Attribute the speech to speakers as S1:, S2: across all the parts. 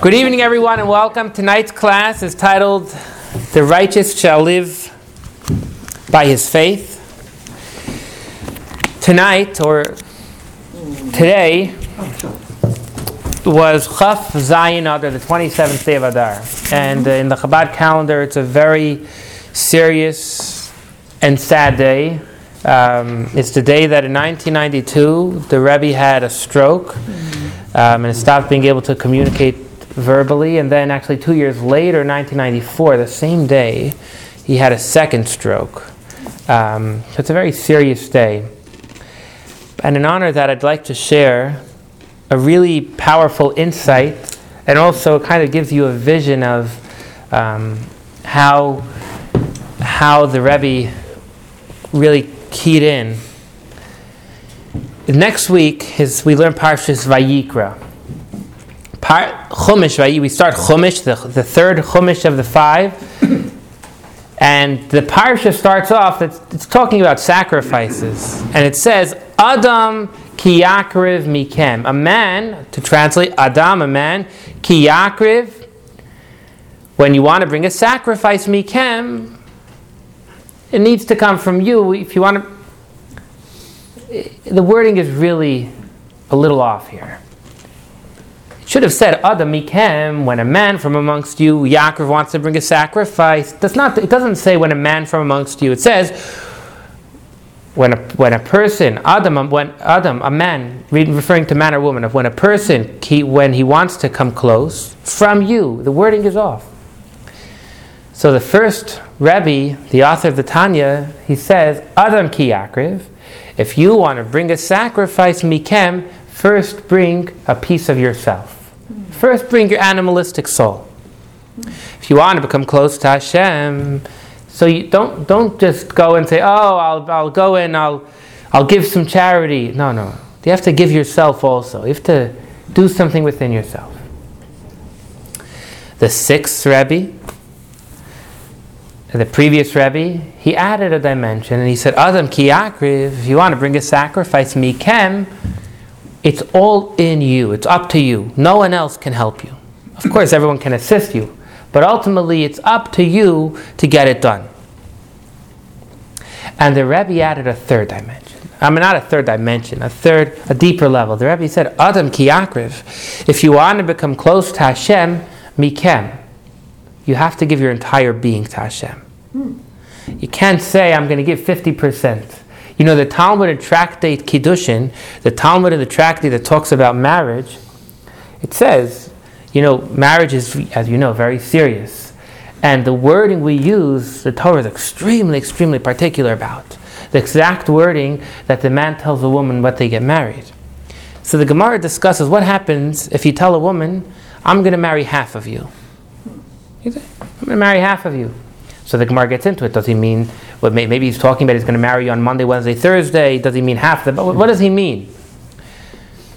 S1: Good evening, everyone, and welcome. Tonight's class is titled The Righteous Shall Live by His Faith. Tonight, or today, was Chaf Zayin Adar, the 27th day of Adar. And uh, in the Chabad calendar, it's a very serious and sad day. Um, it's the day that in 1992 the Rebbe had a stroke um, and stopped being able to communicate verbally. And then, actually, two years later, 1994, the same day, he had a second stroke. Um, so it's a very serious day. And in honor of that, I'd like to share a really powerful insight and also kind of gives you a vision of um, how, how the Rebbe really keyed in. Next week is we learn Parshas Vayikra. Par, Chumash, Vayi, we start Chumash, the, the third Chumash of the five. And the Parsha starts off, it's, it's talking about sacrifices. And it says, Adam kiyakriv mikem. A man, to translate, Adam, a man, kiyakriv, when you want to bring a sacrifice, mikem, it needs to come from you. If you want to, the wording is really a little off here. It should have said Adam mikem when a man from amongst you, Yaakov wants to bring a sacrifice. That's not. It doesn't say when a man from amongst you. It says when a, when a person, Adam, um, when Adam, a man, referring to man or woman, when a person, he, when he wants to come close from you, the wording is off. So the first Rebbe, the author of the Tanya, he says, Adam ki yakriv, if you want to bring a sacrifice, mikem, first bring a piece of yourself. First bring your animalistic soul. If you want to become close to Hashem, so you don't don't just go and say, "Oh, I'll I'll go and I'll I'll give some charity." No, no. You have to give yourself also. You have to do something within yourself. The sixth Rebbe, the previous Rebbe, he added a dimension and he said, Adam kiyakriv, if you want to bring a sacrifice, mikem, it's all in you. It's up to you. No one else can help you. Of course, everyone can assist you, but ultimately it's up to you to get it done. And the Rebbe added a third dimension. I mean, not a third dimension, a third, a deeper level. The Rebbe said, Adam kiyakriv, if you want to become close to Hashem, mikem, you have to give your entire being to Hashem. Hmm. You can't say, I'm going to give 50%. You know, the Talmud and Tractate Kiddushin, the Talmud and the Tractate that talks about marriage, it says, you know, marriage is, as you know, very serious. And the wording we use, the Torah is extremely, extremely particular about. The exact wording that the man tells a woman what they get married. So the Gemara discusses what happens if you tell a woman, I'm going to marry half of you. I'm going to marry half of you. So the Gemara gets into it. Does he mean, well, maybe he's talking about he's going to marry you on Monday, Wednesday, Thursday. Does he mean half the, what does he mean?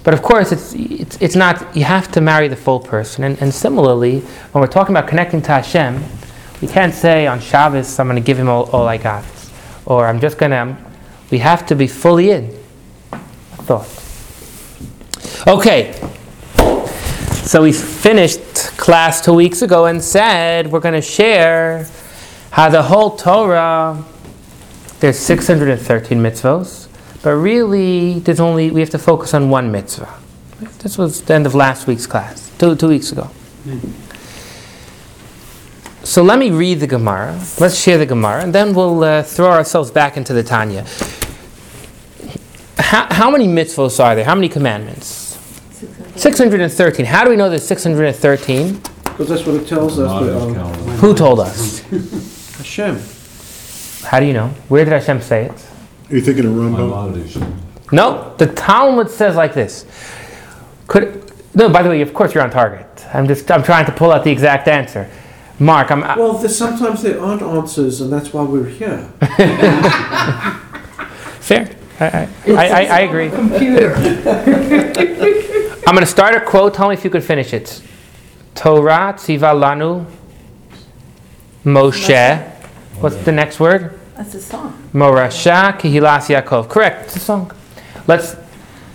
S1: But of course, it's, it's, it's not, you have to marry the full person. And, and similarly, when we're talking about connecting to Hashem, we can't say on Shabbos, I'm going to give him all, all I got. Or I'm just going to, we have to be fully in. Thought. Okay. So we finished class two weeks ago and said we're going to share how the whole Torah, there's 613 mitzvahs, but really there's only, we have to focus on one mitzvah. This was the end of last week's class, two, two weeks ago. So let me read the Gemara. Let's share the Gemara, and then we'll uh, throw ourselves back into the Tanya. How, how many mitzvahs are there? How many commandments? 613. How do we know there's 613?
S2: Because that's what it tells us. That, um,
S1: Who told us?
S2: Hashem.
S1: How do you know? Where did Hashem say it?
S3: Are you thinking of Rambam?
S1: No, the Talmud says like this. Could no? By the way, of course you're on target. I'm just I'm trying to pull out the exact answer. Mark, I'm.
S2: Well, there's, sometimes there aren't answers, and that's why we're here.
S1: fair. I, I, I, I, I agree.
S4: Computer.
S1: I'm going to start a quote. Tell me if you could finish it. Torah tziva lanu Moshe. What's the next word?
S4: That's a song.
S1: Morasha Kehilas Yaakov. Correct. It's a song. Let's.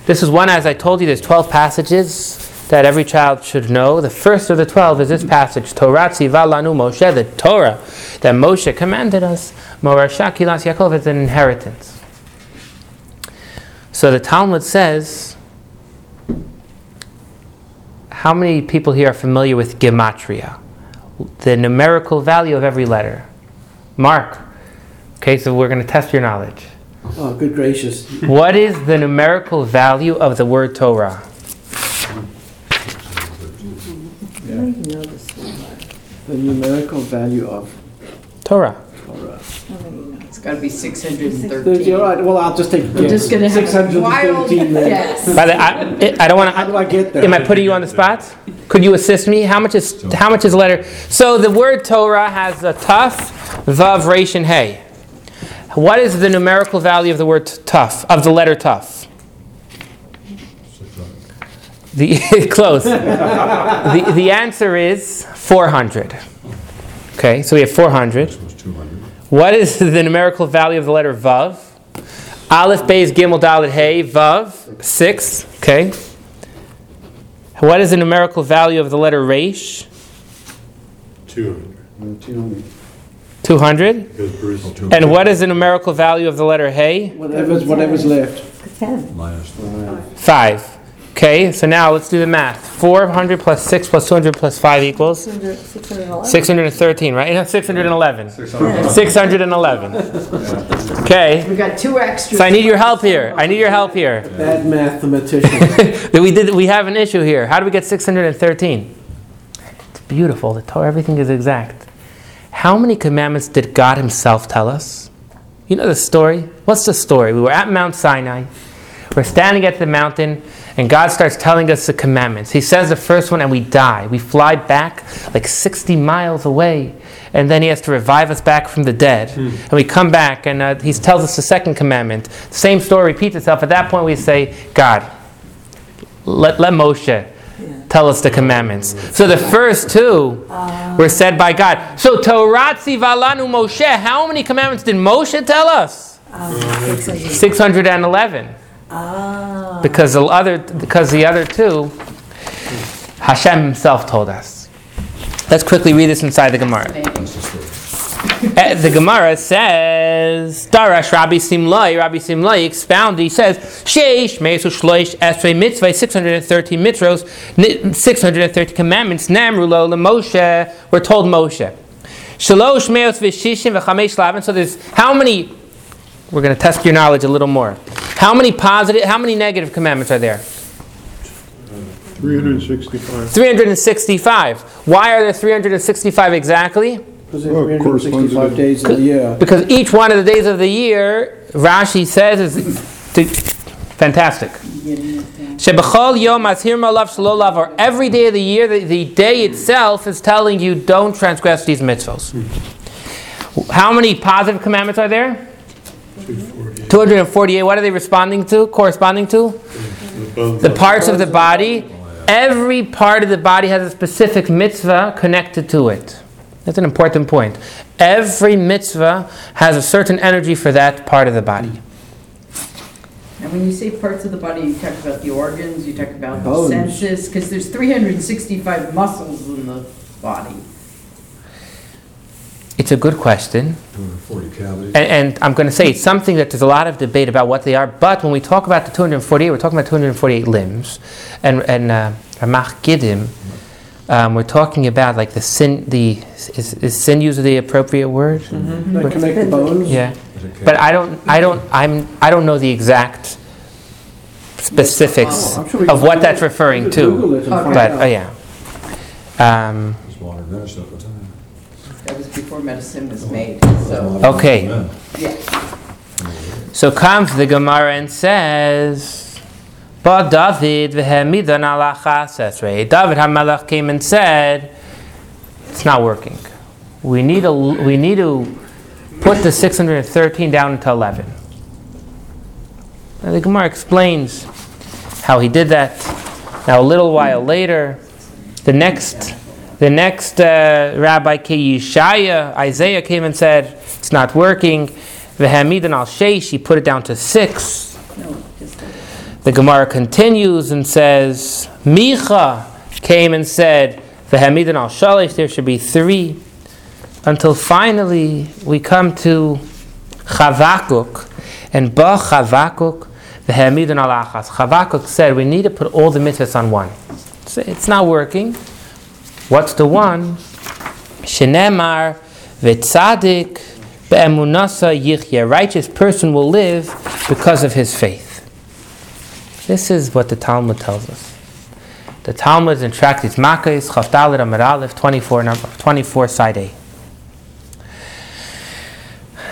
S1: This is one, as I told you, there's 12 passages. that every child should know. The first of the twelve is this passage, Torah tziva lanu Moshe, the Torah that Moshe commanded us, Morasha kilas Yaakov, is an inheritance. So the Talmud says, how many people here are familiar with gematria? The numerical value of every letter. Mark. Okay, so we're going to test your knowledge.
S2: Oh, good gracious.
S1: What is the numerical value of the word Torah?
S2: The numerical value of
S1: Torah.
S2: Torah.
S4: It's gotta be six hundred and
S2: You're right. Well, I'll just take a
S4: I'm
S2: guess.
S4: just gonna have a wild
S2: 613 then.
S4: guess.
S1: By the, I, I don't want
S2: How do
S1: to.
S2: I get there?
S1: Am I putting you on the spot? Could you assist me? How much is how much is a letter? So the word Torah has a tough, vav, resh, and hey. What is the numerical value of the word tough of the letter tough? The close. the the answer is 400. Okay, so we have 400.
S3: This was 200.
S1: What is the numerical value of the letter Vav? Aleph, Beis, Gimel, Dalet, Hey, Vav, 6. Okay. What is the numerical value of the letter Resh?
S3: 200.
S1: 200.
S3: Because Bruce.
S1: And what is the numerical value of the letter Hey?
S2: Whatever's, whatever's left.
S5: Ten.
S3: Minus
S1: 5. Okay, so now let's do the math. 400 plus 6 plus 200 plus 5 equals
S5: 611.
S1: 613, right? No, 611. 611. Okay.
S4: We got two extras.
S1: So I need your help here. I need your help here.
S2: Bad mathematician.
S1: we did. We have an issue here. How do we get 613? It's beautiful. The Torah, everything is exact. How many commandments did God Himself tell us? You know the story. What's the story? We were at Mount Sinai. We're standing at the mountain, and God starts telling us the commandments. He says the first one, and we die. We fly back like 60 miles away, and then He has to revive us back from the dead. Hmm. And we come back, and uh, He tells us the second commandment. The same story repeats itself. At that point, we say, God, let, let Moshe tell us the commandments. So the first two ah. were said by God. So Torah tziva lanu Moshe, how many commandments did Moshe tell us?
S5: Ah, 611.
S1: Because the other because the other two Hashem himself told us. Let's quickly read this inside the Gemara. Uh, the Gemara says, Darash Rabbi Simlai, Rabbi Simlai expounded, he says, Sheish, Meisu Shloish, Esrei Mitzvah, 613 mitzvos, ni- 630 commandments, Namru Lo, Moshe, we're told Moshe. Shalosh Meos Vishishim V'chamesh Lavin, so there's how many, we're going to test your knowledge a little more. How many positive, how many negative commandments are there?
S3: 365.
S1: 365. Why are there 365 exactly?
S2: Because there's
S3: Well, it corresponds
S2: 365 days in the year.
S1: Because each one of the days of the year, Rashi says, is to, fantastic. Shebechol yom azhir malav shelo or every day of the year, the, the day itself is telling you don't transgress these mitzvos. How many positive commandments are there? 248. What are they responding to? Corresponding to? The parts of the body. Every part of the body has a specific mitzvah connected to it. That's an important point. Every mitzvah has a certain energy for that part of the body.
S4: And when you say parts of the body, you talk about the organs, you talk about the senses, because there's three hundred and sixty-five muscles in the body.
S1: It's a good question. And, and I'm going to say it's something that there's a lot of debate about what they are. But when we talk about the 248, we're talking about 248 limbs. And, and uh, Ramach Giddim, um, we're talking about like the sin, the, is, is sinews the appropriate word?
S2: That connect the bones.
S1: Yeah. But I don't, I don't, I'm, I don't know the exact specifics
S2: I'm sure
S1: of what that's referring to.
S2: Google it and
S4: Okay.
S2: find
S1: But,
S2: out.
S1: oh yeah. Um,
S4: That was before medicine was oh. made, so,
S1: Okay.
S3: Yeah.
S4: yeah.
S1: So comes the Gemara and says, But David v'hemidan ala chasesrei. David HaMelech came and said, it's not working. We need, a, we need to put the 613 down to 11. Now the Gemara explains how he did that. Now a little while later, the next, the next uh, Rabbi Ki Yeshaya, Isaiah came and said, it's not working. V'hamidan al sheish, he put it down to six. The Gemara continues and says, Micha came and said, V'hamidin al shalish, there should be three, until finally we come to Chavakuk, and Ba Chavakuk, V'hamidin al achas. Chavakuk said, we need to put all the mitzvahs on one. It's not working. What's the one? Shenemar v'tzadik be'emunasa yichya. A righteous person will live because of his faith. This is what the Talmud tells us. The Talmud in Tractates Makkos, Chavdalit Amar Aleph, 24, number, 24 side A.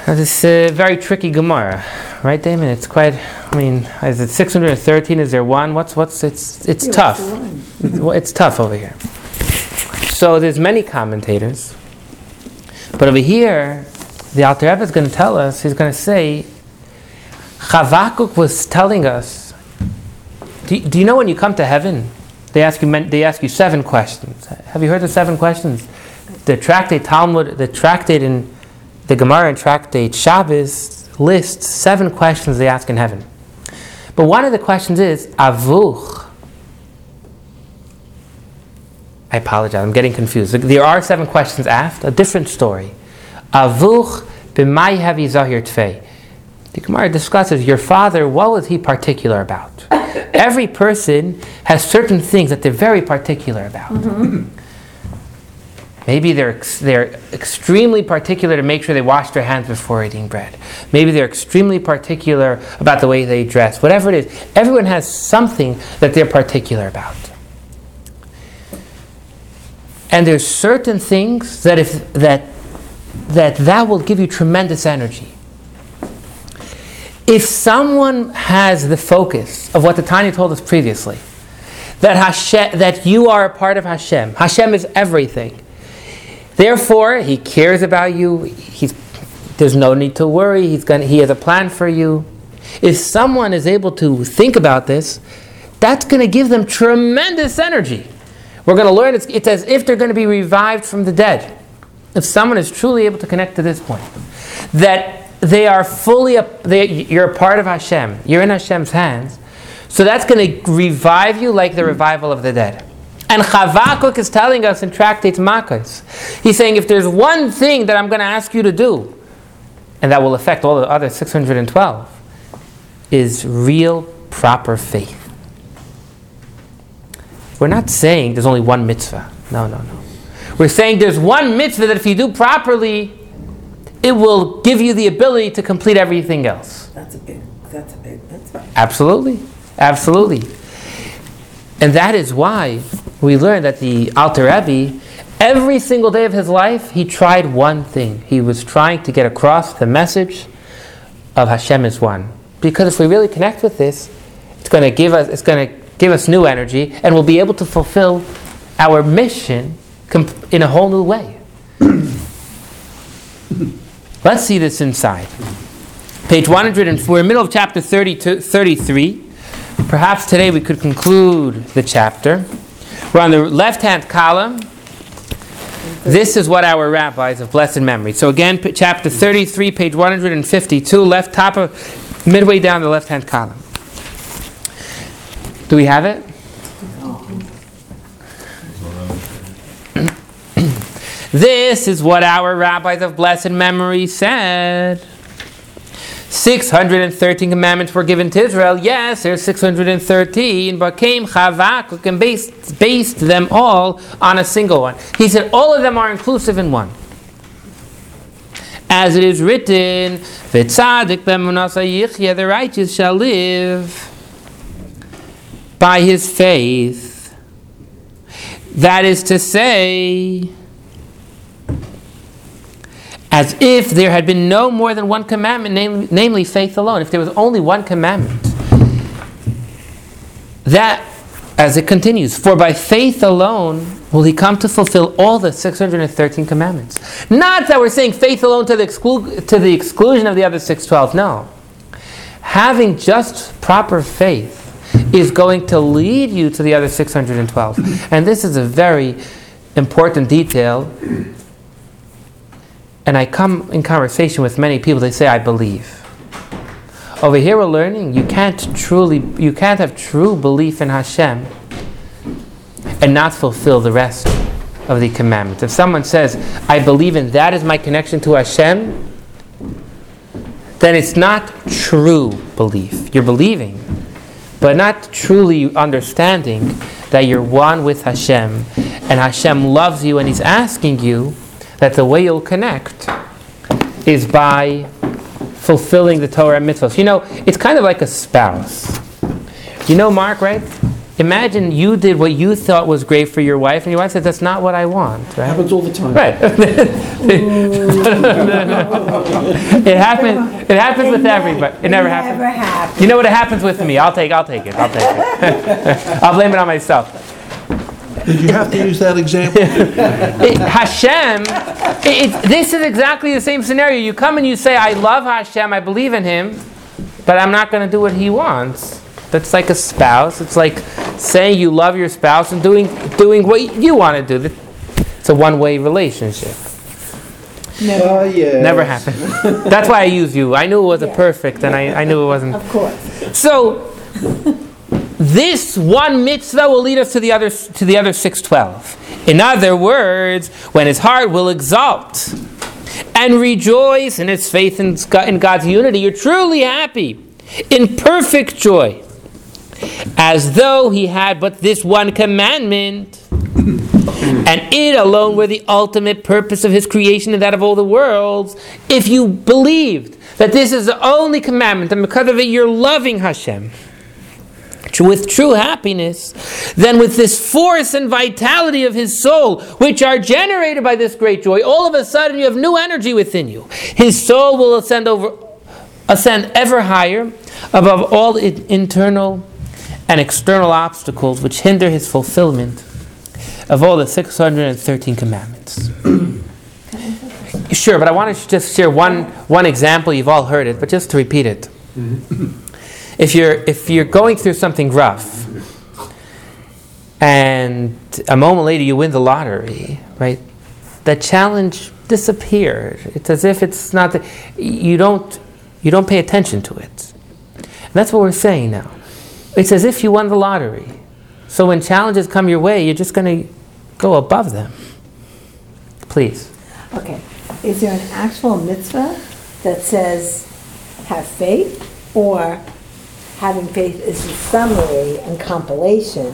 S1: Now, This is a very tricky Gemara, right, Damon? It's quite. I mean, is it 613? Is there one? What's what's? It's it's
S5: Yeah,
S1: tough.
S5: what's the one?
S1: It's, it's tough over here. So there's many commentators, but over here, the Alter Rebbe is going to tell us. He's going to say, Chavakuk was telling us. Do, do you know when you come to heaven, they ask you they ask you seven questions. Have you heard the seven questions? The tractate Talmud, the tractate in the Gemara and tractate Shabbos lists seven questions they ask in heaven. But one of the questions is avuch. I apologize. I'm getting confused. There are seven questions asked. A different story. Avuch b'may havi zahir tfei. The Gemara discusses your father. What was he particular about? Every person has certain things that they're very particular about. Mm-hmm. Maybe they're, ex- they're extremely particular to make sure they wash their hands before eating bread. Maybe they're extremely particular about the way they dress. Whatever it is, everyone has something that they're particular about. And there's certain things that if that that that will give you tremendous energy. If someone has the focus of what the Tanya told us previously, that Hashem, that you are a part of Hashem. Hashem is everything. Therefore, He cares about you. He's, there's no need to worry. He's gonna, he has a plan for you. If someone is able to think about this, that's going to give them tremendous energy. We're going to learn it's, it's as if they're going to be revived from the dead. If someone is truly able to connect to this point, that they are fully, a, they, you're a part of Hashem, you're in Hashem's hands, so that's going to revive you like the revival of the dead. And Chavakuk is telling us in Tractate Makkos, he's saying if there's one thing that I'm going to ask you to do, and that will affect all the other 612, is real, proper faith. We're not saying there's only one mitzvah. No, no, no. We're saying there's one mitzvah that if you do properly, it will give you the ability to complete everything else.
S5: That's a big, that's a big, that's right.
S1: Absolutely. Absolutely. And that is why we learn that the Alter Rebbe, every single day of his life, he tried one thing. He was trying to get across the message of Hashem is one. Because if we really connect with this, it's going to give us, it's going to give us new energy, and we'll be able to fulfill our mission comp- in a whole new way. Let's see this inside. Page 104, we're in the middle of chapter 32, 33. Perhaps today we could conclude the chapter. We're on the left hand column. This is what our rabbis of blessed memory. So again, p- chapter 33, page 152, left top of, midway down the left hand column. Do we have it? This is what our rabbis of blessed memory said. 613 commandments were given to Israel. Yes, there's 613, but came Chavakuk and based, based them all on a single one. He said all of them are inclusive in one. As it is written, the righteous shall live by his faith. That is to say, as if there had been no more than one commandment, namely, namely faith alone. If there was only one commandment, that, as it continues, for by faith alone will he come to fulfill all the 613 commandments. Not that we're saying faith alone to the, exclu- to the exclusion of the other 612, no. Having just proper faith is going to lead you to the other 612. And this is a very important detail and I come in conversation with many people, they say, I believe. Over here we're learning you can't truly, you can't have true belief in Hashem and not fulfill the rest of the commandments. If someone says, I believe in that is my connection to Hashem, then it's not true belief. You're believing, but not truly understanding that you're one with Hashem and Hashem loves you and He's asking you that the way you'll connect is by fulfilling the Torah and mitzvahs. You know, it's kind of like a spouse. You know, Mark, right? Imagine you did what you thought was great for your wife, and your wife said, That's not what I want, right?
S2: Happens all the time.
S1: Right. it happens. It happens with everybody. It never happens.
S5: Never happened.
S1: You know what? It happens with me. I'll take. I'll take it. I'll take it. I'll blame it on myself.
S6: Did you have to use that example?
S1: It- Hashem. It, it- this is exactly the same scenario. You come and you say, "I love Hashem. I believe in Him, but I'm not going to do what He wants." That's like a spouse. It's like saying you love your spouse and doing doing what you want to do. It's a one-way relationship.
S2: Oh, ah, yeah.
S1: Never happened. That's why I used you. I knew it wasn't
S5: Yeah.
S1: perfect, and I, I knew it wasn't.
S5: Of course.
S1: So this one mitzvah will lead us to the other to the other six twelve. In other words, when his heart will exalt and rejoice in his faith in Go- in God's unity, you're truly happy, in perfect joy, as though he had but this one commandment. And it alone were the ultimate purpose of his creation and that of all the worlds. If you believed that this is the only commandment, and because of it you're loving Hashem with true happiness, then with this force and vitality of his soul, which are generated by this great joy, all of a sudden you have new energy within you. His soul will ascend over, ascend ever higher above all internal and external obstacles which hinder his fulfillment of all the 613 commandments. sure, but I want to just share one, one example. You've all heard it, but just to repeat it. If you're, if you're going through something rough, and a moment later you win the lottery, right? The challenge disappeared. It's as if it's not. The, you don't. You don't pay attention to it. And that's what we're saying now. It's as if you won the lottery. So when challenges come your way, you're just going to go above them. Please.
S5: Okay. Is there an actual mitzvah that says have faith or having faith is a summary and compilation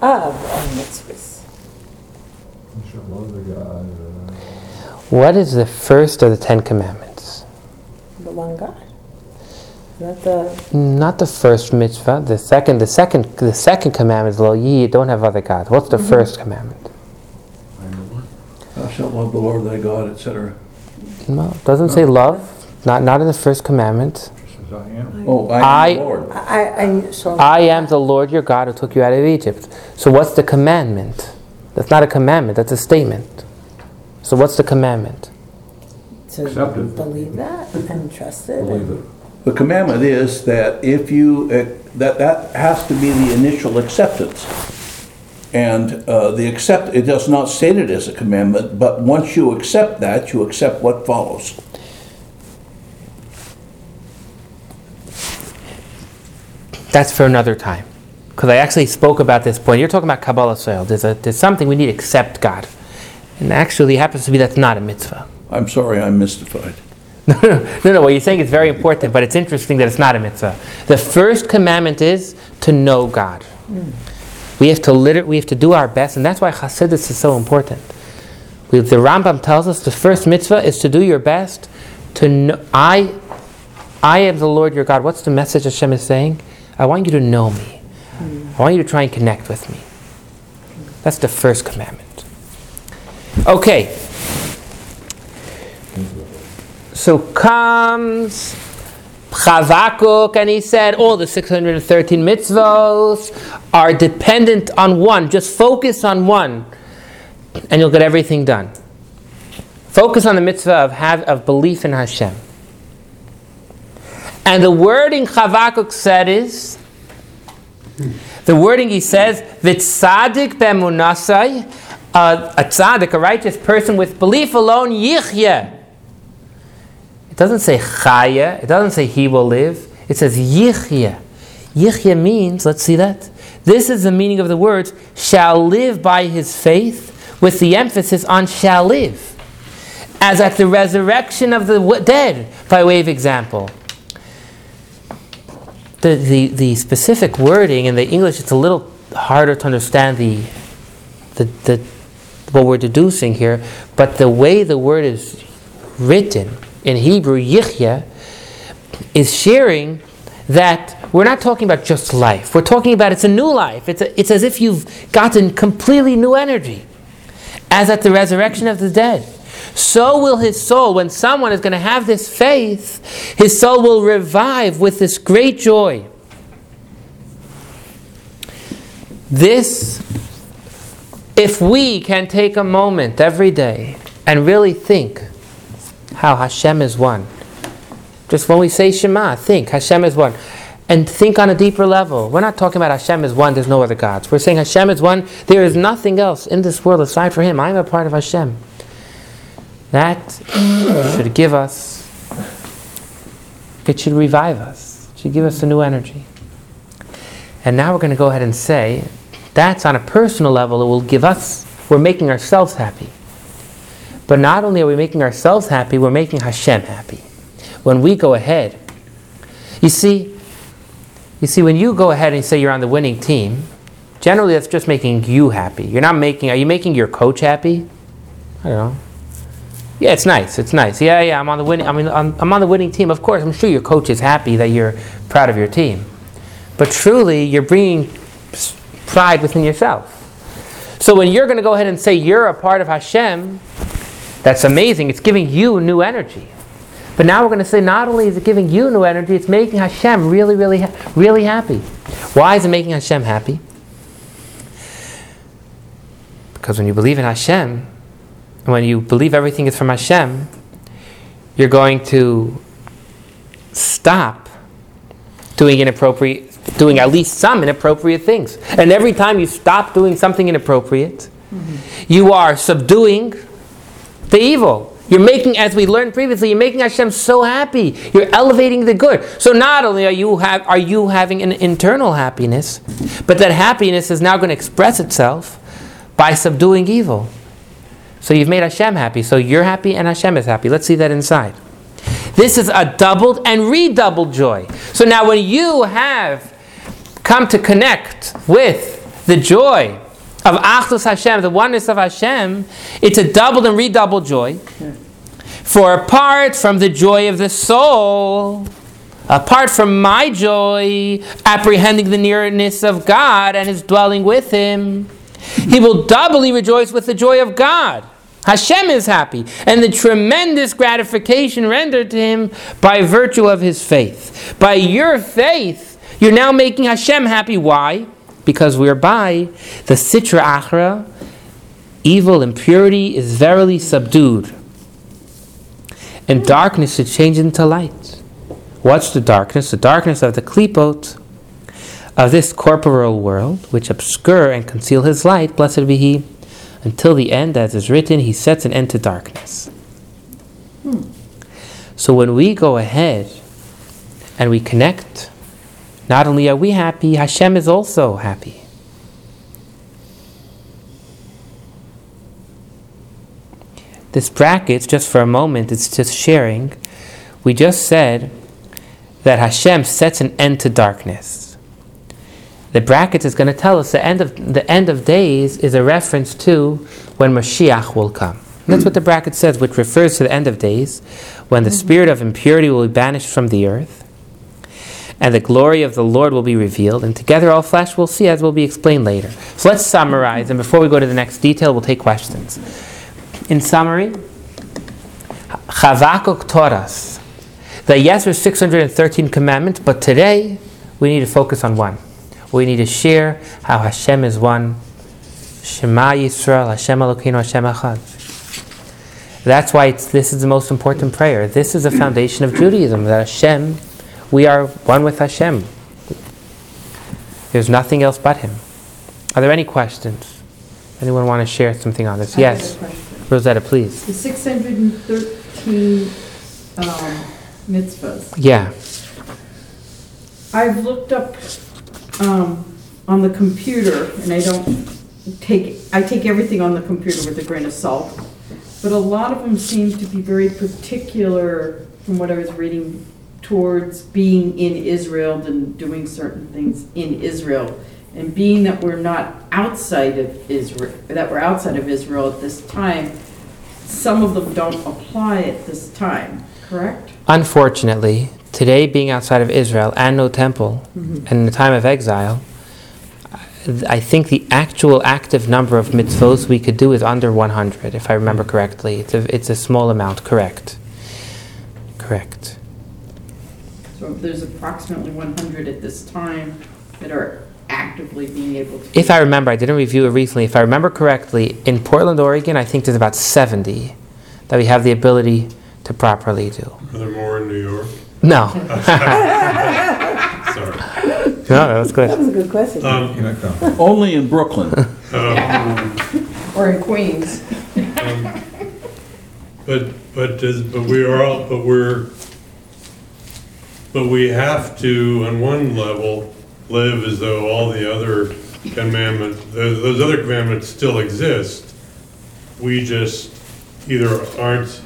S5: of all mitzvahs?
S3: You shall love the God. uh,
S1: What is the first of the Ten Commandments?
S5: The one God. Not the, mm,
S1: Not the first mitzvah. The second. The second. The second commandment is lo ye don't have other gods. What's the mm-hmm. first commandment? I am the one.
S6: Thou shalt love the Lord thy God, etc.
S1: No, it doesn't say love. Not not in the first commandment.
S3: Says I am.
S6: Oh, I
S1: I-
S6: am the Lord.
S5: I, I, so.
S1: I am the Lord your God who took you out of Egypt. So what's the commandment? That's not a commandment. That's a statement. So what's the commandment?
S5: To
S3: Accept it.
S5: believe that and trust it.
S3: Believe it.
S6: The commandment is that if you, uh, that, that has to be the initial acceptance. And uh, the accept, it does not state it as a commandment, but once you accept that, you accept what follows.
S1: That's for another time. Because I actually spoke about this point. You're talking about Kabbalas ol. There's, a, there's something we need to accept God. And actually, it happens to be that's not a mitzvah.
S6: I'm sorry, I'm mystified.
S1: no, no, no. What you're saying is very important, but it's interesting that it's not a mitzvah. The first commandment is to know God. Hmm. We have to liter- we have to do our best, and that's why Chassidus is so important. We, the Rambam tells us the first mitzvah is to do your best to know. I, I am the Lord your God. What's the message Hashem is saying? I want you to know me. Hmm. I want you to try and connect with me. That's the first commandment. Okay. So comes Chavakuk, and he said all the 613 mitzvos are dependent on one. Just focus on one, and you'll get everything done. Focus on the mitzvah of, have, of belief in Hashem. And the wording Chavakuk said is, the wording he says, Vitzadik bemunasai, a, a tzaddik, a righteous person with belief alone, yichya. It doesn't say chaya, it doesn't say he will live, it says yichya. Yichya means, let's see that, This is the meaning of the words, shall live by his faith, with the emphasis on shall live. As at the resurrection of the dead, by way of example. The, the, the specific wording in the English, it's a little harder to understand the, the, the, what we're deducing here, but the way the word is written in Hebrew, yichya, is sharing that we're not talking about just life. We're talking about it's a new life. It's, a, it's as if you've gotten completely new energy, as at the resurrection of the dead. So will his soul, when someone is going to have this faith, his soul will revive with this great joy. This, if we can take a moment every day and really think how Hashem is one. Just when we say Shema, think Hashem is one. And think on a deeper level. We're not talking about Hashem is one, there's no other gods. We're saying Hashem is one, there is nothing else in this world aside from Him. I'm a part of Hashem. That should give us, it should revive us, it should give us a new energy. And now we're going to go ahead and say that's on a personal level, it will give us, we're making ourselves happy. But not only are we making ourselves happy, we're making Hashem happy. When we go ahead, you see, you see, when you go ahead and say you're on the winning team, generally that's just making you happy. You're not making, are you making your coach happy? I don't know. Yeah, it's nice. It's nice. Yeah, yeah. I'm on the winning. I mean, I'm, I'm on the winning team. Of course, I'm sure your coach is happy that you're proud of your team. But truly, you're bringing pride within yourself. So when you're going to go ahead and say you're a part of Hashem, that's amazing. It's giving you new energy. But now we're going to say not only is it giving you new energy, it's making Hashem really, really, ha- really happy. Why is it making Hashem happy? Because when you believe in Hashem, when you believe everything is from Hashem, you're going to stop doing inappropriate, doing at least some inappropriate things. And every time you stop doing something inappropriate, mm-hmm. you are subduing the evil. You're making, as we learned previously, you're making Hashem so happy. You're elevating the good. So not only are you have, are you having an internal happiness, but that happiness is now going to express itself by subduing evil. So you've made Hashem happy. So you're happy and Hashem is happy. Let's see that inside. This is a doubled and redoubled joy. So now when you have come to connect with the joy of Achdus Hashem, the oneness of Hashem, it's a doubled and redoubled joy. For apart from the joy of the soul, apart from my joy, apprehending the nearness of God and his dwelling with him, he will doubly rejoice with the joy of God. Hashem is happy, and the tremendous gratification rendered to him by virtue of his faith. By your faith, you're now making Hashem happy. Why? Because whereby the Sitra Achra, evil impurity, is verily subdued, and darkness is changed into light. What's the darkness? The darkness of the klipot of this corporeal world, which obscure and conceal his light, blessed be he, until the end, as is written, he sets an end to darkness. Hmm. So when we go ahead and we connect, not only are we happy, Hashem is also happy. This brackets, just for a moment, it's just sharing. We just said that Hashem sets an end to darkness. The brackets is going to tell us the end of the end of days is a reference to when Mashiach will come. And that's what the bracket says, which refers to the end of days, when the mm-hmm. spirit of impurity will be banished from the earth, and the glory of the Lord will be revealed, and together all flesh will see, as will be explained later. So let's summarize, and before we go to the next detail, we'll take questions. In summary, Chavakuk taught us that yes, there's 613 commandments, but today we need to focus on one. We need to share how Hashem is one. Shema Yisrael, Hashem Elokeinu, Hashem Echad. That's why this is the most important prayer. This is the foundation of Judaism, that Hashem, we are one with Hashem. There's nothing else but Him. Are there any questions? Anyone want to share something on this?
S4: I
S1: Yes. Rosetta, please.
S4: The 613 um, mitzvahs.
S1: Yeah.
S4: I've looked up um, on the computer, and I don't take, I take everything on the computer with a grain of salt, but a lot of them seem to be very particular, from what I was reading, towards being in Israel and doing certain things in Israel. And being that we're not outside of Israel, that we're outside of Israel at this time, some of them don't apply at this time, correct?
S1: Unfortunately, today being outside of Israel and no temple, and in the time of exile, I think the actual active number of mitzvos we could do is under 100, if I remember correctly. It's a, it's a small amount, correct. Correct.
S4: So there's approximately 100 at this time that are actively being able to.
S1: If I remember, I didn't review it recently. If I remember correctly, in Portland, Oregon, I think there's about 70 that we have the ability to properly do.
S7: Are there more in New York?
S1: No.
S7: Sorry.
S1: No, that was
S5: That
S1: good.
S5: was a good question.
S7: Um,
S3: You know, come.
S6: Only in Brooklyn.
S7: um,
S4: Or in Queens.
S7: um, But, but, does- but we are all, but we're, but we have to, on one level, live as though all the other commandments, those, those other commandments still exist. We just either aren't,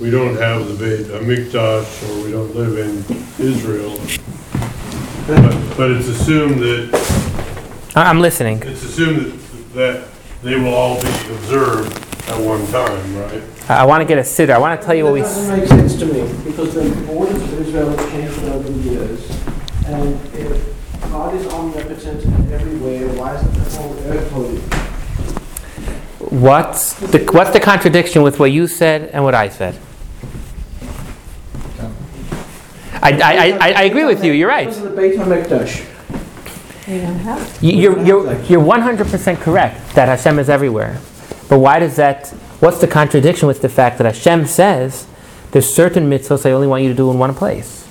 S7: we don't have the Beit HaMikdash, or we don't live in Israel. But, but it's assumed that
S1: I- I'm listening.
S7: It's assumed that, that they will all be observed at one time, right?
S1: I, I want to get a sitter. I want to tell you what we.
S2: That
S1: s-
S2: doesn't make sense to me, because the borders of Israel have changed over the years. And if God is omnipotent and everywhere, why isn't the whole earth holy?
S1: What's the, what's the contradiction with what you said and what I said? I, I, I, I agree with you. You're right.
S2: Because of the Beit HaMikdash.
S5: We don't have.
S1: You- You're, you're, you're 100% correct that Hashem is everywhere. But why does that, what's the contradiction with the fact that Hashem says there's certain mitzvahs I only want you to do in one place?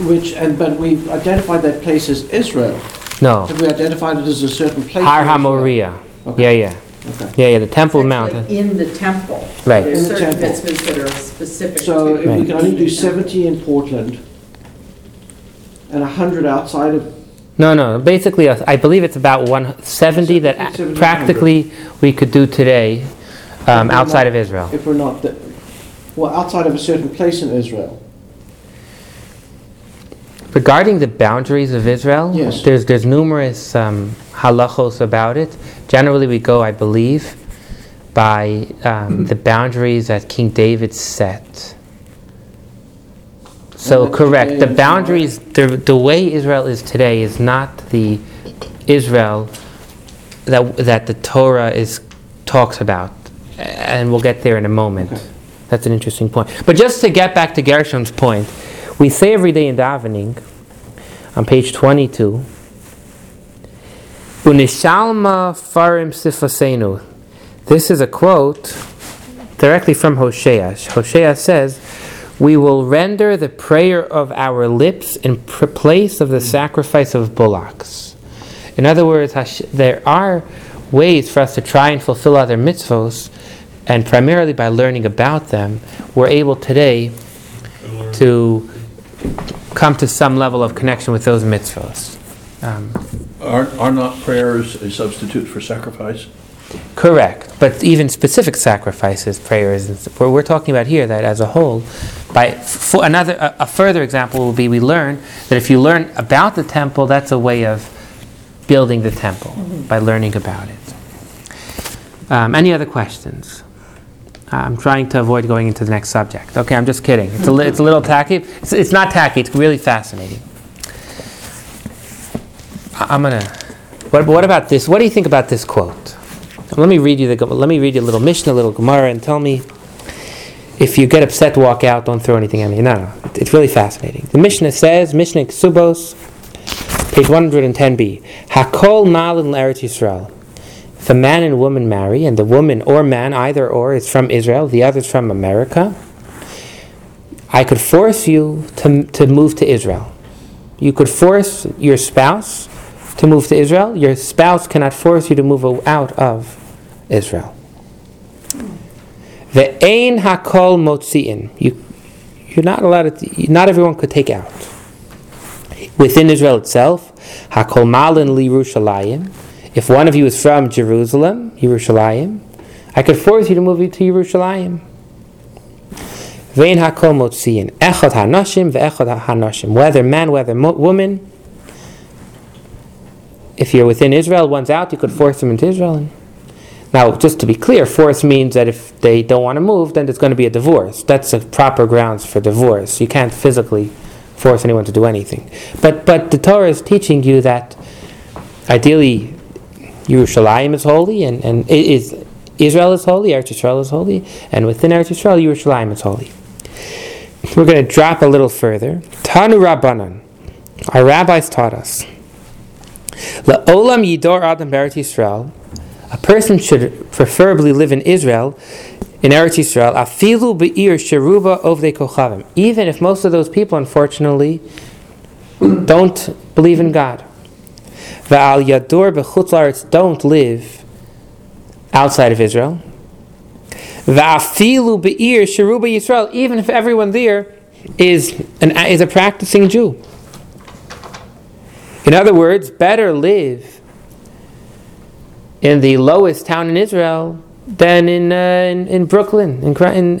S2: Which, and, but we've identified that place as Israel.
S1: No.
S2: Have we identified it as a certain place?
S1: Har
S2: in
S1: HaMoriah.
S2: Okay.
S1: Yeah, yeah.
S2: Okay.
S1: Yeah, yeah, the Temple
S4: It's
S1: Mount.
S4: In the temple.
S1: Right.
S4: There's
S2: In the
S4: certain
S2: temple.
S4: mitzvahs that are specific to.
S2: So if we can only do 70 in Portland and 100 outside of,
S1: No, no. Basically, I believe it's about 170 that
S2: 70,
S1: practically we could do today um, outside of Israel.
S2: if we're not, the- well, outside of a certain place in Israel.
S1: Regarding the boundaries of Israel,
S2: Yes.
S1: there's there's numerous um, halachos about it. Generally, we go, I believe, by um, the boundaries that King David set. So correct. The boundaries, the the way Israel is today is not the Israel that that the Torah is talks about, and we'll get there in a moment.
S2: Okay.
S1: That's an interesting point. But just to get back to Gershom's point, we say every day in davening, on page 22, Unishalma farim sifasenu. This is a quote directly from Hosea. Hosea says, We will render the prayer of our lips in pr- place of the sacrifice of bullocks. In other words, Hash- there are ways for us to try and fulfill other mitzvos, and primarily by learning about them, we're able today to come to some level of connection with those mitzvos. Um,
S6: Are, are not prayers a substitute for sacrifice?
S1: correct, but even specific sacrifices, prayers, we're, we're talking about here that as a whole. By for another, a, a further example will be we learn that if you learn about the temple, that's a way of building the temple by learning about it. Um, any other questions? I'm trying to avoid going into the next subject. Okay, I'm just kidding. It's a, li- it's a little tacky. It's, it's not tacky. It's really fascinating. I- I'm gonna. What, what about this? What do you think about this quote? Let me read you the. Let me read you a little Mishnah, a little Gemara, and tell me if you get upset. Walk out. Don't throw anything at me. No, no. It's, really fascinating. The Mishnah says, Mishnah Kesubos, page 110b. Hakol malin eretz Yisrael. If a man and woman marry, and the woman or man, either or, is from Israel, the other is from America, I could force you to, to move to Israel. You could force your spouse to move to Israel. Your spouse cannot force you to move out of Israel. The ein hakol motziin. You, you're not allowed to. Not everyone could take out. within Israel itself, Hakol Malin li Yerushalayim. If one of you is from Jerusalem, Yerushalayim, I could force you to move to Yerushalayim. Vein Hakol Motziin. Echad HaNashim ve'echad HaNashim. Whether man, whether mo- woman. If you're within Israel, one's out, you could force them into Israel. Now, just to be clear, force means that if they don't want to move, then there's going to be a divorce. That's the proper grounds for divorce. You can't physically force anyone to do anything. But but the Torah is teaching you that ideally Yerushalayim is holy and, and is Israel is holy, Eretz Yisrael is holy, and within Eretz Yisrael, Yerushalayim is holy. We're going to drop a little further. Tanu Rabbanan. Our rabbis taught us. La La'olam yidor adam Eretz Yisrael. A person should preferably live in Israel, in Eretz Yisrael, afilu be'ir sheruba ovdei kochavim. Even if most of those people, unfortunately, don't believe in God. Va'al yadur b'chutz don't live outside of Israel. Va'afilu be'ir sheruba Yisrael, even if everyone there is an is a practicing Jew. In other words, better live in the lowest town in Israel than in uh, in, in Brooklyn, in, in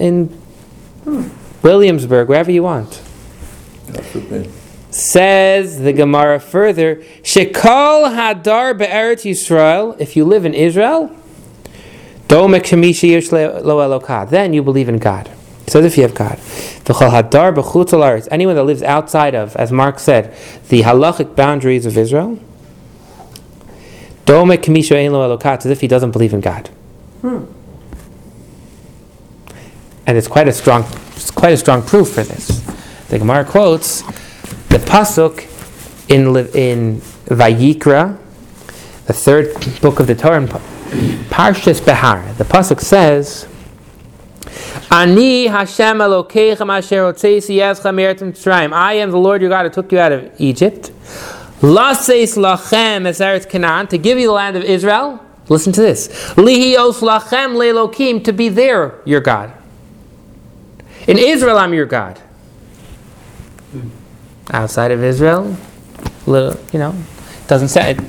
S1: in Williamsburg, wherever you want. Says the Gemara further, Shekol Hadar Be'eretz Yisrael, if you live in Israel, Domek Shemishi Yesh Lo Elokah, then you believe in God. It says if you have God. V'chol Hadar B'chutz Haaretz, anyone that lives outside of, as Mark said, the halachic boundaries of Israel, as if he doesn't believe in God. Hmm. And it's quite a strong, quite a strong proof for this. The Gemara quotes the pasuk in in Vayikra, the third book of the Torah, in Pa- Parshas Behar. The pasuk says, "Ani Hashem Elokeichem Asher Otzeisi Yezcha Me'eretz Mitzrayim." I am the Lord your God who took you out of Egypt. Laseis lachem es Eretz Canaan to give you the land of Israel. Listen to this: Lihios lachem lelokim to be there your God. In Israel, I'm your God. Outside of Israel, little, you know, it doesn't say it.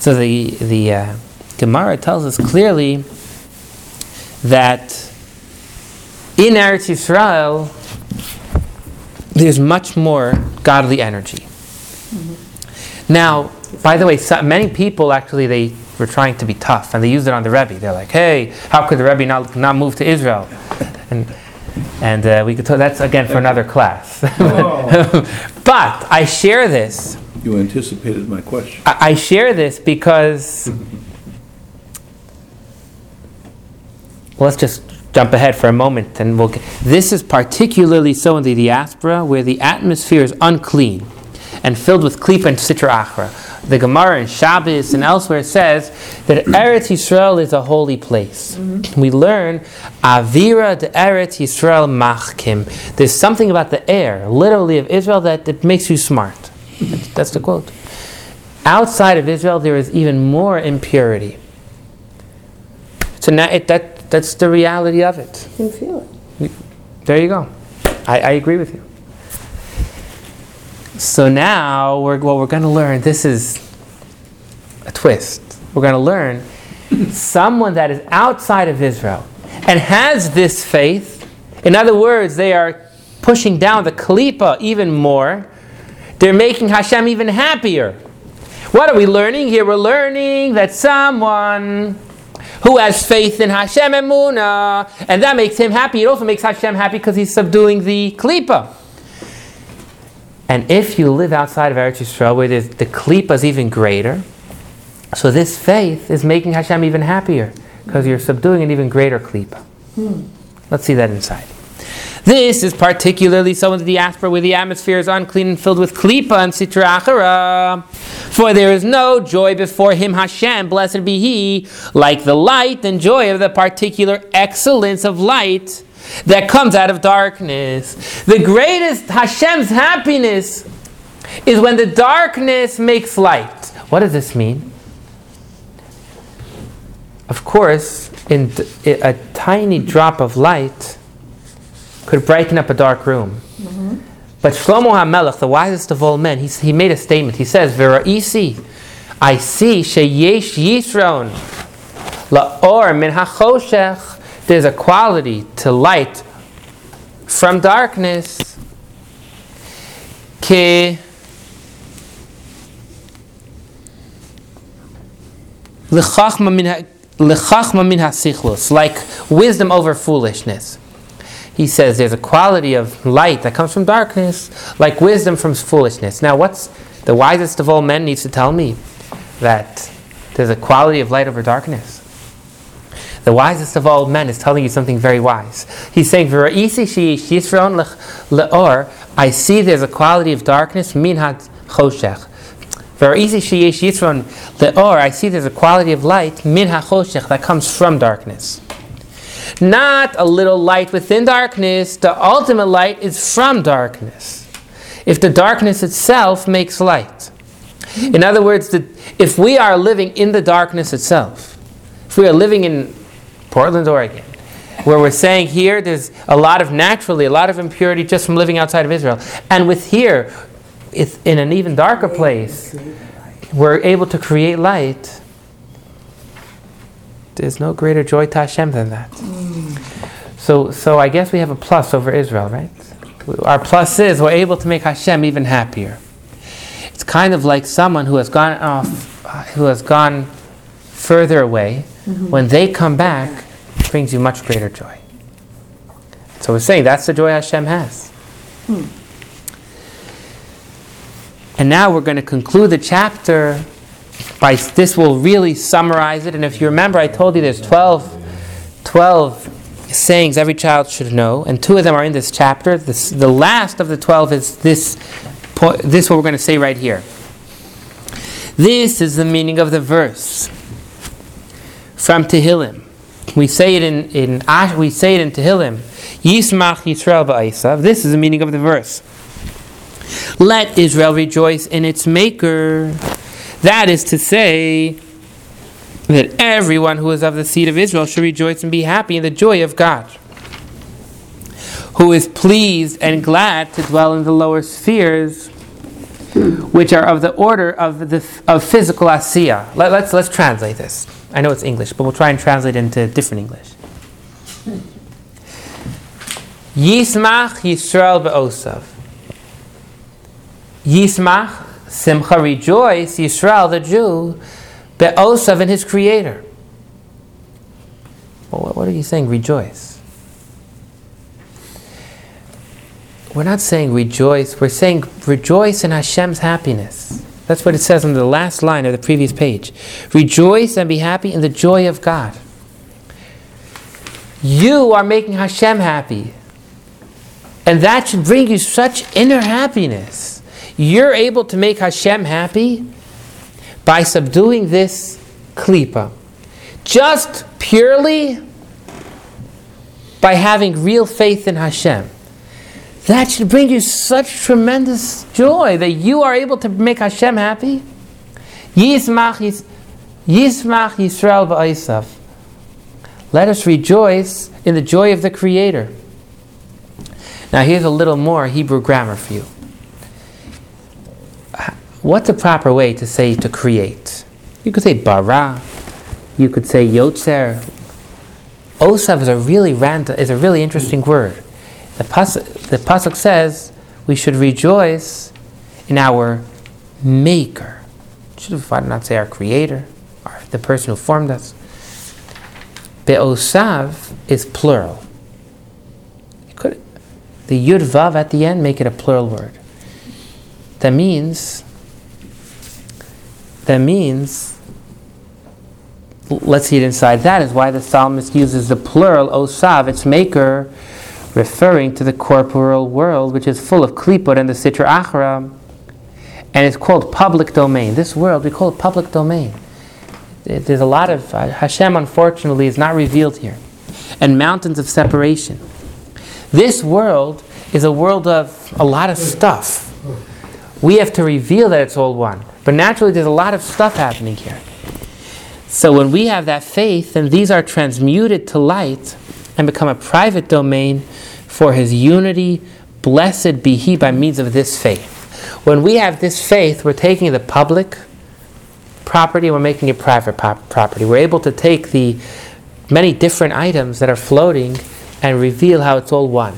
S1: So the the uh, Gemara tells us clearly that in Eretz Yisrael, there's much more godly energy. Now, by the way, so, many people actually they were trying to be tough, and they used it on the Rebbe. They're like, "Hey, how could the Rebbe not, not move to Israel?" And and uh, we could talk, that's again for another class. but I share this.
S6: You anticipated my question.
S1: I, I share this because let's just jump ahead for a moment, and we'll. Get, this is particularly so in the diaspora, where the atmosphere is unclean and filled with klipa and sitra achra. The Gemara in Shabbos and elsewhere says that Eretz Yisrael is a holy place. Mm-hmm. We learn Avira de Eretz Yisrael machkim. There's something about the air, literally of Israel, that, that makes you smart. That's, the quote. Outside of Israel, there is even more impurity. So now it, that, that's the reality of it.
S5: You can feel it.
S1: There you go. I, I agree with you. So now we're, what we're going to learn, this is a twist. We're going to learn someone that is outside of Israel and has this faith. In other words, they are pushing down the Kalipa even more. They're making Hashem even happier. What are we learning here? We're learning that someone who has faith in Hashem and Emuna, and that makes him happy. It also makes Hashem happy because he's subduing the Kalipa. And if you live outside of Eretz Yisrael, where the klipa is even greater, so this faith is making Hashem even happier because you're subduing an even greater klipa. Hmm. Let's see that inside. This is particularly so in the diaspora where the atmosphere is unclean and filled with klipa and sitra achara. For there is no joy before him, Hashem, blessed be he, like the light and joy of the particular excellence of light that comes out of darkness. The greatest Hashem's happiness is when the darkness makes light. What does this mean? Of course, in a tiny drop of light could brighten up a dark room. Mm-hmm. But Shlomo HaMelech, the wisest of all men, he, he made a statement. He says, Vera'isi, I see sheyesh yisron la'or min hachoshech. There's a quality to light from darkness. Ha- l'chachma min hasichlus, like wisdom over foolishness. He says there's a quality of light that comes from darkness, like wisdom from foolishness. Now, what's the wisest of all men needs to tell me that there's a quality of light over darkness? The wisest of all men is telling you something very wise. He's saying. I see there's a quality of darkness, min had choshech. I see there's a quality of light, min ha-choshech, that comes from darkness. Not a little light within darkness. The ultimate light is from darkness. If the darkness itself makes light. In other words, the, if we are living in the darkness itself, if we are living in Portland, Oregon, where we're saying here there's a lot of naturally, a lot of impurity just from living outside of Israel, and with here, it's in an even darker place, we're able to create light. There's no greater joy to Hashem than that. So, so I guess we have a plus over Israel, right? Our plus is we're able to make Hashem even happier. It's kind of like someone who has gone off, uh, who has gone further away. When they come back, brings you much greater joy. So we're saying that's the joy Hashem has. Hmm. And now we're going to conclude the chapter by this will really summarize it. And if you remember, I told you there's 12, 12 sayings every child should know, and two of them are in this chapter. This, the last of the 12 is this, this what we're going to say right here. This is the meaning of the verse from Tehillim. We say it in, in we say it in Tehillim. Yismach Yisrael ba'asav. This is the meaning of the verse. Let Israel rejoice in its maker. That is to say, that everyone who is of the seed of Israel should rejoice and be happy in the joy of God, who is pleased and glad to dwell in the lower spheres, which are of the order of the of physical asiya. Let, let's let's translate this. I know it's English, but we'll try and translate it into different English. Yismach Yisrael be'osav. Yismach, Simcha, rejoice, Yisrael, the Jew, be'osav in his Creator. Well, what are you saying? Rejoice. We're not saying rejoice. We're saying rejoice in Hashem's happiness. That's what it says on the last line of the previous page. Rejoice and be happy in the joy of God. You are making Hashem happy. And that should bring you such inner happiness. You're able to make Hashem happy by subduing this klipa. Just purely by having real faith in Hashem. That should bring you such tremendous joy that you are able to make Hashem happy. Yismach, Yis- Yismach Yisrael ba'asav. Let us rejoice in the joy of the Creator. Now, here's a little more Hebrew grammar for you. What's a proper way to say to create? You could say bara. You could say yotzer. Osav is a really random, is a really interesting word. The pasuk, the pasuk says we should rejoice in our Maker. Should have not say our Creator, or the person who formed us. Be'osav is plural. Could, the yud vav at the end make it a plural word. That means. That means. Let's see it inside. That is why the psalmist uses the plural osav, its maker, referring to the corporeal world, which is full of klipot and the sitra achra, and it's called public domain. This world we call it public domain. There's a lot of uh, Hashem, unfortunately, is not revealed here, and mountains of separation. This world is a world of a lot of stuff. We have to reveal that it's all one, but naturally, there's a lot of stuff happening here. So when we have that faith, and these are transmuted to light and become a private domain for His unity Blessed be he by means of this faith. When we have this faith, we're taking the public property, we're making it private pop- property. We're able to take the many different items that are floating and reveal how it's all one.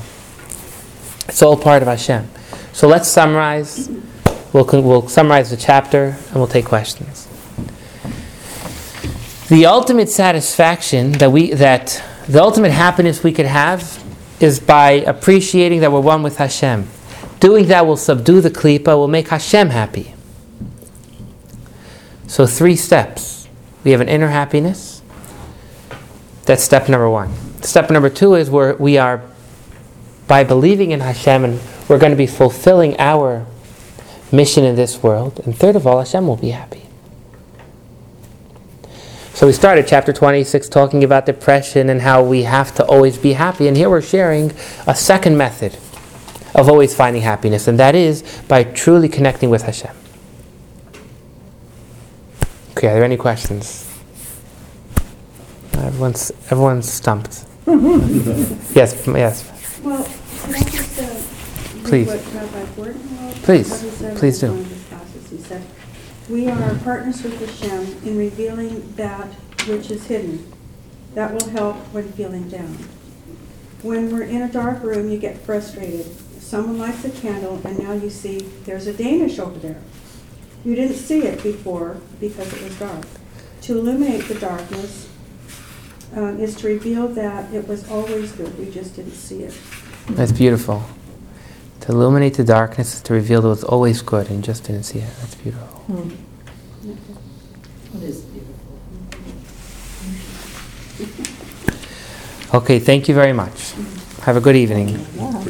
S1: It's all part of Hashem. So let's summarize. We'll, we'll summarize the chapter and we'll take questions. The ultimate satisfaction that we that the ultimate happiness we could have is by appreciating that we're one with Hashem. Doing that will subdue the klipa, will make Hashem happy. So three steps. We have an inner happiness. That's step number one. Step number two is where we are by believing in Hashem and we're going to be fulfilling our mission in this world. And third of all, Hashem will be happy. So we started chapter 26 talking about depression and how we have to always be happy. And here we're sharing a second method of always finding happiness, and that is by truly connecting with Hashem. Okay, are there any questions? Everyone's, everyone's stumped. yes, yes.
S8: Well, can I just, uh,
S1: Please.
S8: what Rabbi Gordon wrote?
S1: Please.
S8: What he said
S1: Please
S8: in
S1: do.
S8: one of his classes. He said, "We are partners with Hashem in revealing that which is hidden. That will help when feeling down. When we're in a dark room, you get frustrated. Someone lights a candle and now you see there's a Danish over there. You didn't see it before because it was dark. To illuminate the darkness um, is to reveal that it was always good, we just didn't see it.
S1: That's beautiful. To illuminate the darkness is to reveal that it's always good and just didn't see it. That's beautiful. Hmm.
S4: It is beautiful.
S1: Okay, thank you very much. Have a good evening.
S5: Yeah.